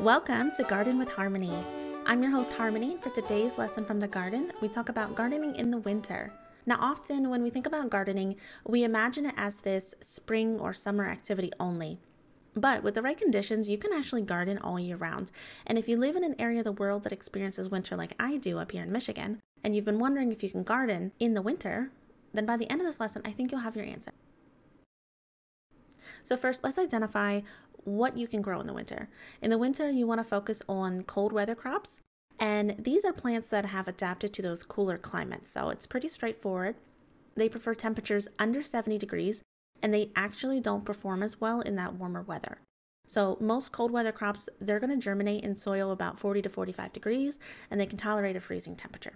Welcome to Garden with Harmony. I'm your host, Harmony. and For today's lesson from the garden, we talk about gardening in the winter. Now, often when we think about gardening, we imagine it as this spring or summer activity only. But with the right conditions, you can actually garden all year round. And if you live in an area of the world that experiences winter like I do up here in Michigan, and you've been wondering if you can garden in the winter, then by the end of this lesson, I think you'll have your answer. So, first, let's identify what you can grow in the winter. In the winter, you want to focus on cold weather crops, and these are plants that have adapted to those cooler climates. So, it's pretty straightforward. They prefer temperatures under 70 degrees, and they actually don't perform as well in that warmer weather. So, most cold weather crops, they're going to germinate in soil about 40 to 45 degrees, and they can tolerate a freezing temperature.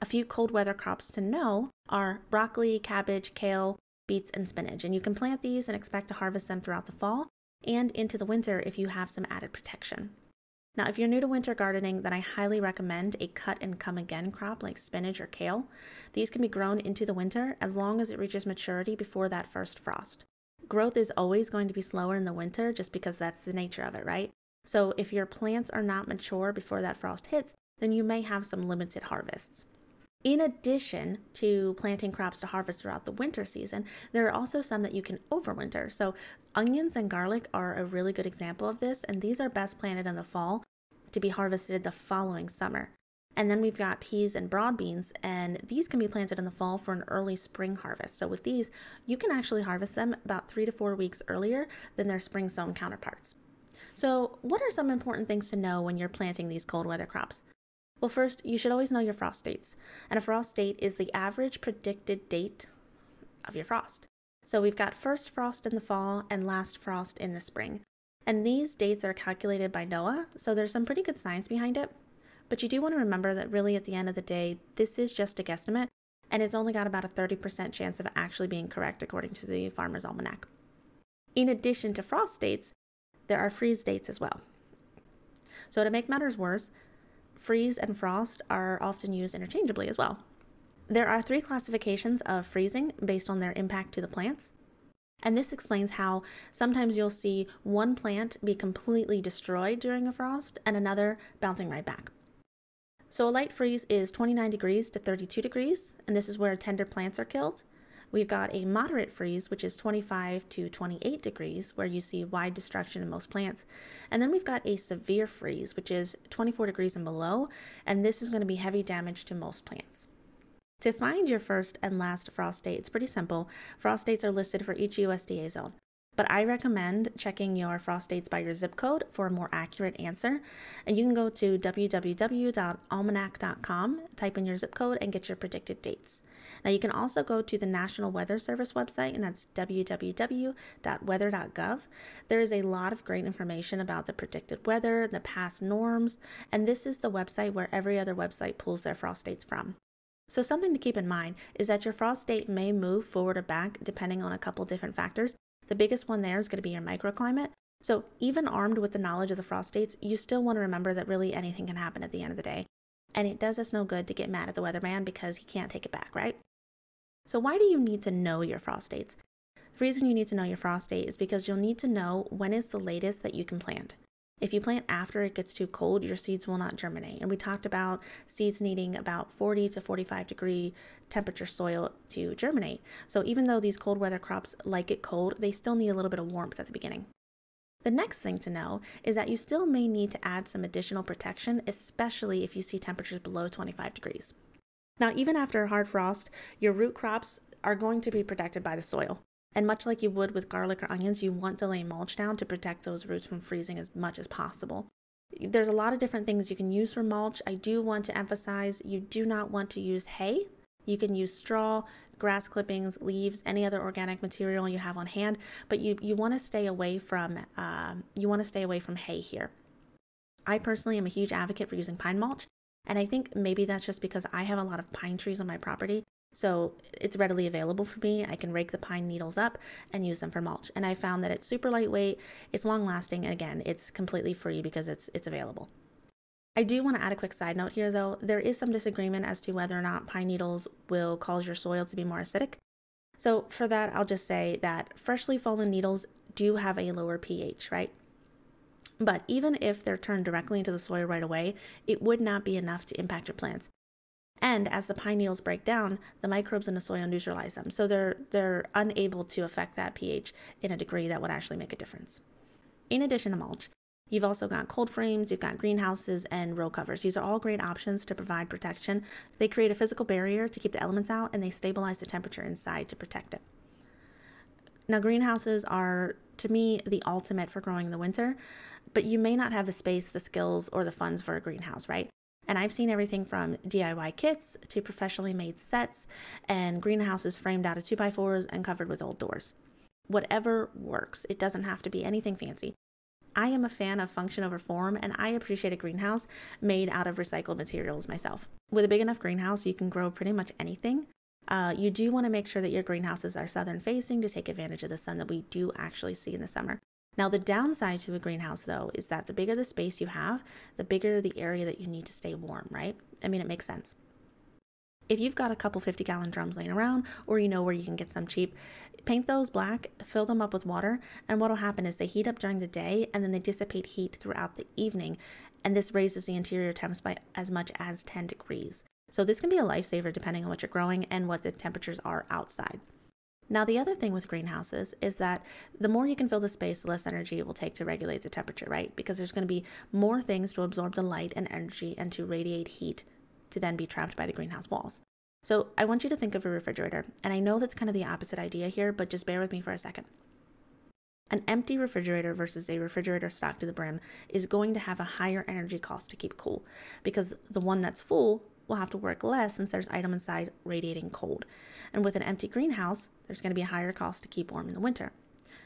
A few cold weather crops to know are broccoli, cabbage, kale, beets, and spinach. And you can plant these and expect to harvest them throughout the fall and into the winter if you have some added protection. Now, if you're new to winter gardening, then I highly recommend a cut and come again crop like spinach or kale. These can be grown into the winter as long as it reaches maturity before that first frost. Growth is always going to be slower in the winter just because that's the nature of it, right? So if your plants are not mature before that frost hits, then you may have some limited harvests. In addition to planting crops to harvest throughout the winter season, there are also some that you can overwinter. So, onions and garlic are a really good example of this, and these are best planted in the fall to be harvested the following summer. And then we've got peas and broad beans, and these can be planted in the fall for an early spring harvest. So, with these, you can actually harvest them about three to four weeks earlier than their spring sown counterparts. So, what are some important things to know when you're planting these cold weather crops? Well, first, you should always know your frost dates. And a frost date is the average predicted date of your frost. So we've got first frost in the fall and last frost in the spring. And these dates are calculated by NOAA, so there's some pretty good science behind it. But you do want to remember that really at the end of the day, this is just a guesstimate, and it's only got about a 30% chance of actually being correct according to the Farmer's Almanac. In addition to frost dates, there are freeze dates as well. So to make matters worse, freeze and frost are often used interchangeably as well. There are three classifications of freezing based on their impact to the plants. And this explains how sometimes you'll see one plant be completely destroyed during a frost and another bouncing right back. So, a light freeze is 29 degrees to 32 degrees, and this is where tender plants are killed. We've got a moderate freeze, which is 25 to 28 degrees, where you see wide destruction in most plants. And then we've got a severe freeze, which is 24 degrees and below, and this is going to be heavy damage to most plants. To find your first and last frost date, it's pretty simple. Frost dates are listed for each USDA zone. But I recommend checking your frost dates by your zip code for a more accurate answer. And you can go to www.almanac.com, type in your zip code, and get your predicted dates. Now, you can also go to the National Weather Service website, and that's www.weather.gov. There is a lot of great information about the predicted weather, the past norms, and this is the website where every other website pulls their frost dates from. So, something to keep in mind is that your frost date may move forward or back depending on a couple different factors. The biggest one there is going to be your microclimate. So, even armed with the knowledge of the frost dates, you still want to remember that really anything can happen at the end of the day. And it does us no good to get mad at the weatherman because he can't take it back, right? So, why do you need to know your frost dates? The reason you need to know your frost date is because you'll need to know when is the latest that you can plant. If you plant after it gets too cold, your seeds will not germinate. And we talked about seeds needing about 40 to 45 degree temperature soil to germinate. So even though these cold weather crops like it cold, they still need a little bit of warmth at the beginning. The next thing to know is that you still may need to add some additional protection, especially if you see temperatures below 25 degrees. Now, even after a hard frost, your root crops are going to be protected by the soil. And much like you would with garlic or onions, you want to lay mulch down to protect those roots from freezing as much as possible. There's a lot of different things you can use for mulch. I do want to emphasize you do not want to use hay. You can use straw, grass clippings, leaves, any other organic material you have on hand, but you, you want to stay away from um, you want to stay away from hay here. I personally am a huge advocate for using pine mulch. And I think maybe that's just because I have a lot of pine trees on my property. So it's readily available for me. I can rake the pine needles up and use them for mulch. And I found that it's super lightweight, it's long lasting, and again, it's completely free because it's it's available. I do want to add a quick side note here though. There is some disagreement as to whether or not pine needles will cause your soil to be more acidic. So for that, I'll just say that freshly fallen needles do have a lower pH, right? But even if they're turned directly into the soil right away, it would not be enough to impact your plants. And as the pine needles break down, the microbes in the soil neutralize them. So they're they're unable to affect that pH in a degree that would actually make a difference. In addition to mulch, you've also got cold frames, you've got greenhouses and row covers. These are all great options to provide protection. They create a physical barrier to keep the elements out and they stabilize the temperature inside to protect it. Now, greenhouses are, to me, the ultimate for growing in the winter, but you may not have the space, the skills, or the funds for a greenhouse, right? And I've seen everything from DIY kits to professionally made sets and greenhouses framed out of 2x4s and covered with old doors. Whatever works, it doesn't have to be anything fancy. I am a fan of function over form, and I appreciate a greenhouse made out of recycled materials myself. With a big enough greenhouse, you can grow pretty much anything, uh, you do want to make sure that your greenhouses are southern facing to take advantage of the sun that we do actually see in the summer. Now, the downside to a greenhouse, though, is that the bigger the space you have, the bigger the area that you need to stay warm, right? I mean, it makes sense. If you've got a couple 50 gallon drums laying around, or you know where you can get some cheap, paint those black, fill them up with water, and what will happen is they heat up during the day and then they dissipate heat throughout the evening. And this raises the interior temps by as much as 10 degrees. So this can be a lifesaver depending on what you're growing and what the temperatures are outside. Now, the other thing with greenhouses is that the more you can fill the space, the less energy it will take to regulate the temperature, right? Because there's going to be more things to absorb the light and energy and to radiate heat to then be trapped by the greenhouse walls. So I want you to think of a refrigerator, and I know that's kind of the opposite idea here, but just bear with me for a second. An empty refrigerator versus a refrigerator stocked to the brim is going to have a higher energy cost to keep cool because the one that's full will have to work less since there's item inside radiating cold. And with an empty greenhouse, there's going to be a higher cost to keep warm in the winter.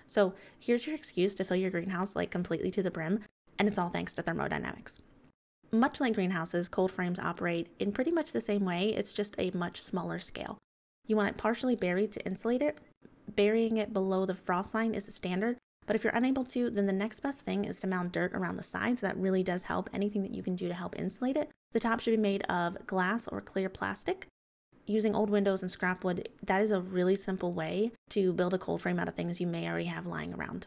So here's your excuse to fill your greenhouse like completely to the brim, and it's all thanks to thermodynamics. Much like greenhouses, cold frames operate in pretty much the same way, it's just a much smaller scale. You want it partially buried to insulate it. Burying it below the frost line is the standard, but if you're unable to, then the next best thing is to mount dirt around the sides. That really does help. Anything that you can do to help insulate it. The top should be made of glass or clear plastic. Using old windows and scrap wood, that is a really simple way to build a cold frame out of things you may already have lying around.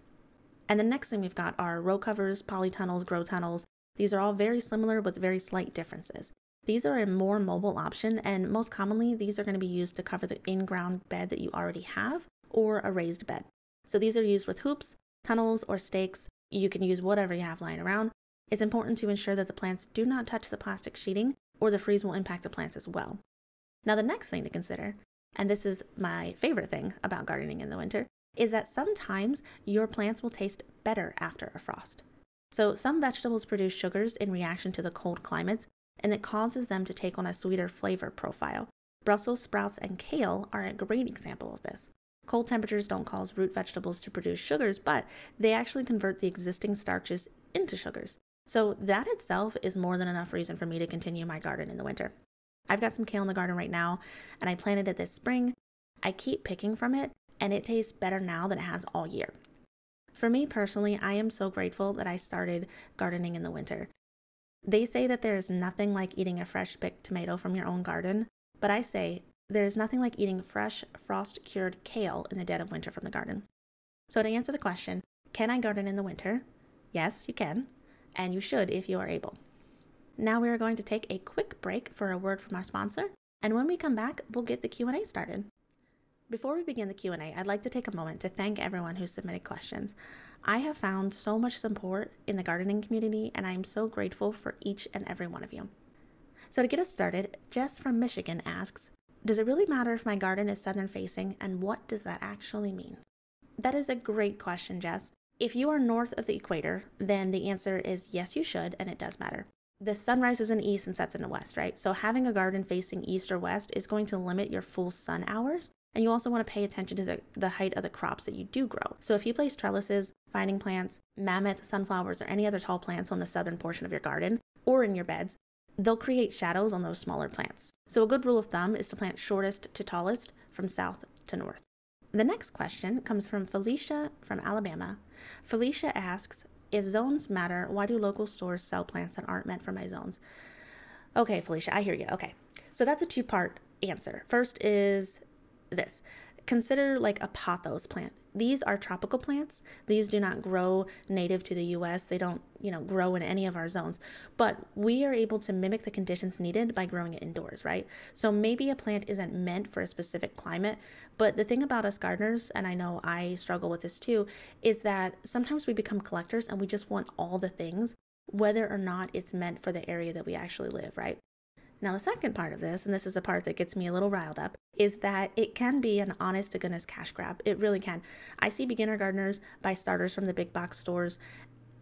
And the next thing we've got are row covers, polytunnels, grow tunnels. These are all very similar with very slight differences. These are a more mobile option, and most commonly, these are going to be used to cover the in ground bed that you already have or a raised bed. So these are used with hoops, tunnels, or stakes. You can use whatever you have lying around. It's important to ensure that the plants do not touch the plastic sheeting or the freeze will impact the plants as well. Now, the next thing to consider, and this is my favorite thing about gardening in the winter, is that sometimes your plants will taste better after a frost. So, some vegetables produce sugars in reaction to the cold climates, and it causes them to take on a sweeter flavor profile. Brussels sprouts and kale are a great example of this. Cold temperatures don't cause root vegetables to produce sugars, but they actually convert the existing starches into sugars. So that itself is more than enough reason for me to continue my garden in the winter. I've got some kale in the garden right now, and I planted it this spring. I keep picking from it, and it tastes better now than it has all year. For me personally, I am so grateful that I started gardening in the winter. They say that there is nothing like eating a fresh picked tomato from your own garden, but I say there is nothing like eating fresh, frost cured kale in the dead of winter from the garden. So, to answer the question, can I garden in the winter? Yes, you can, and you should if you are able. Now we are going to take a quick break for a word from our sponsor, and when we come back, we'll get the Q&A started. Before we begin the Q&A, I'd like to take a moment to thank everyone who submitted questions. I have found so much support in the gardening community, and I am so grateful for each and every one of you. So to get us started, Jess from Michigan asks, does it really matter if my garden is southern facing, and what does that actually mean? That is a great question, Jess. If you are north of the equator, then the answer is yes, you should, and it does matter. The sun rises in the east and sets in the west, right? So having a garden facing east or west is going to limit your full sun hours. And you also want to pay attention to the, the height of the crops that you do grow. So if you place trellises, vining plants, mammoth, sunflowers, or any other tall plants on the southern portion of your garden or in your beds, they'll create shadows on those smaller plants. So a good rule of thumb is to plant shortest to tallest from south to north. The next question comes from Felicia from Alabama. Felicia asks, if zones matter, why do local stores sell plants that aren't meant for my zones? Okay, Felicia, I hear you. Okay. So that's a two part answer. First is this consider like a pothos plant. These are tropical plants. These do not grow native to the US. They don't, you know, grow in any of our zones. But we are able to mimic the conditions needed by growing it indoors, right? So maybe a plant isn't meant for a specific climate, but the thing about us gardeners, and I know I struggle with this too, is that sometimes we become collectors and we just want all the things whether or not it's meant for the area that we actually live, right? Now, the second part of this, and this is the part that gets me a little riled up, is that it can be an honest to goodness cash grab. It really can. I see beginner gardeners buy starters from the big box stores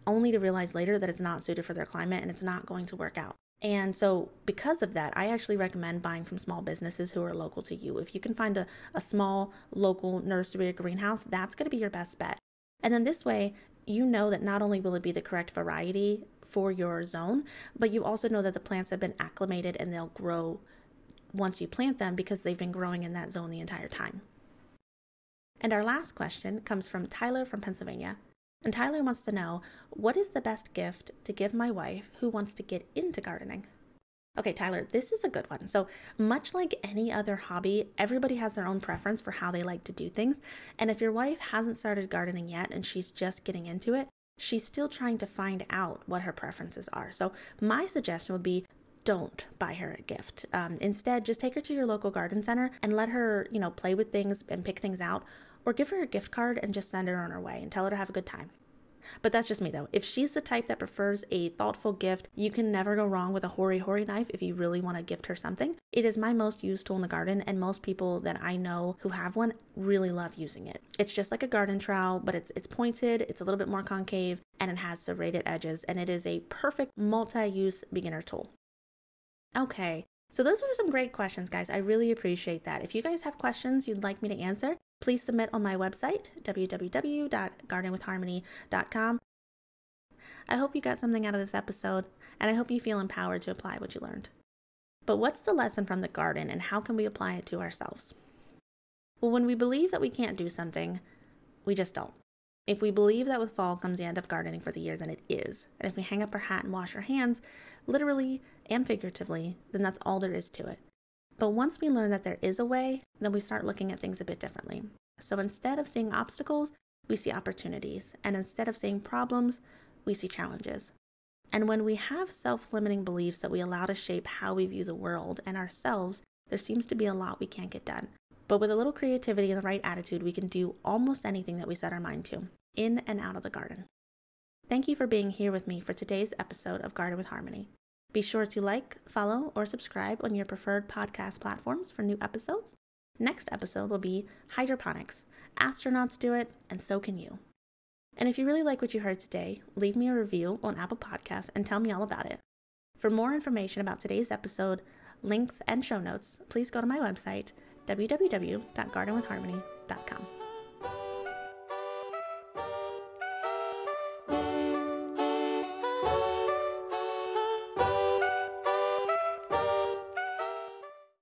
only to realize later that it's not suited for their climate and it's not going to work out. And so, because of that, I actually recommend buying from small businesses who are local to you. If you can find a, a small local nursery or greenhouse, that's going to be your best bet. And then this way, you know that not only will it be the correct variety for your zone, but you also know that the plants have been acclimated and they'll grow once you plant them because they've been growing in that zone the entire time. And our last question comes from Tyler from Pennsylvania. And Tyler wants to know what is the best gift to give my wife who wants to get into gardening? Okay, Tyler, this is a good one. So, much like any other hobby, everybody has their own preference for how they like to do things. And if your wife hasn't started gardening yet and she's just getting into it, she's still trying to find out what her preferences are. So, my suggestion would be don't buy her a gift. Um, instead, just take her to your local garden center and let her, you know, play with things and pick things out, or give her a gift card and just send her on her way and tell her to have a good time. But that's just me though. If she's the type that prefers a thoughtful gift, you can never go wrong with a hori hori knife if you really want to gift her something. It is my most used tool in the garden, and most people that I know who have one really love using it. It's just like a garden trowel, but it's it's pointed, it's a little bit more concave, and it has serrated edges, and it is a perfect multi-use beginner tool. Okay, so those were some great questions, guys. I really appreciate that. If you guys have questions you'd like me to answer, please submit on my website, www.gardenwithharmony.com. I hope you got something out of this episode, and I hope you feel empowered to apply what you learned. But what's the lesson from the garden, and how can we apply it to ourselves? Well, when we believe that we can't do something, we just don't. If we believe that with fall comes the end of gardening for the year, then it is. And if we hang up our hat and wash our hands, literally and figuratively, then that's all there is to it. But once we learn that there is a way, then we start looking at things a bit differently. So instead of seeing obstacles, we see opportunities. And instead of seeing problems, we see challenges. And when we have self limiting beliefs that we allow to shape how we view the world and ourselves, there seems to be a lot we can't get done. But with a little creativity and the right attitude, we can do almost anything that we set our mind to, in and out of the garden. Thank you for being here with me for today's episode of Garden with Harmony. Be sure to like, follow, or subscribe on your preferred podcast platforms for new episodes. Next episode will be hydroponics. Astronauts do it, and so can you. And if you really like what you heard today, leave me a review on Apple Podcasts and tell me all about it. For more information about today's episode, links, and show notes, please go to my website, www.gardenwithharmony.com.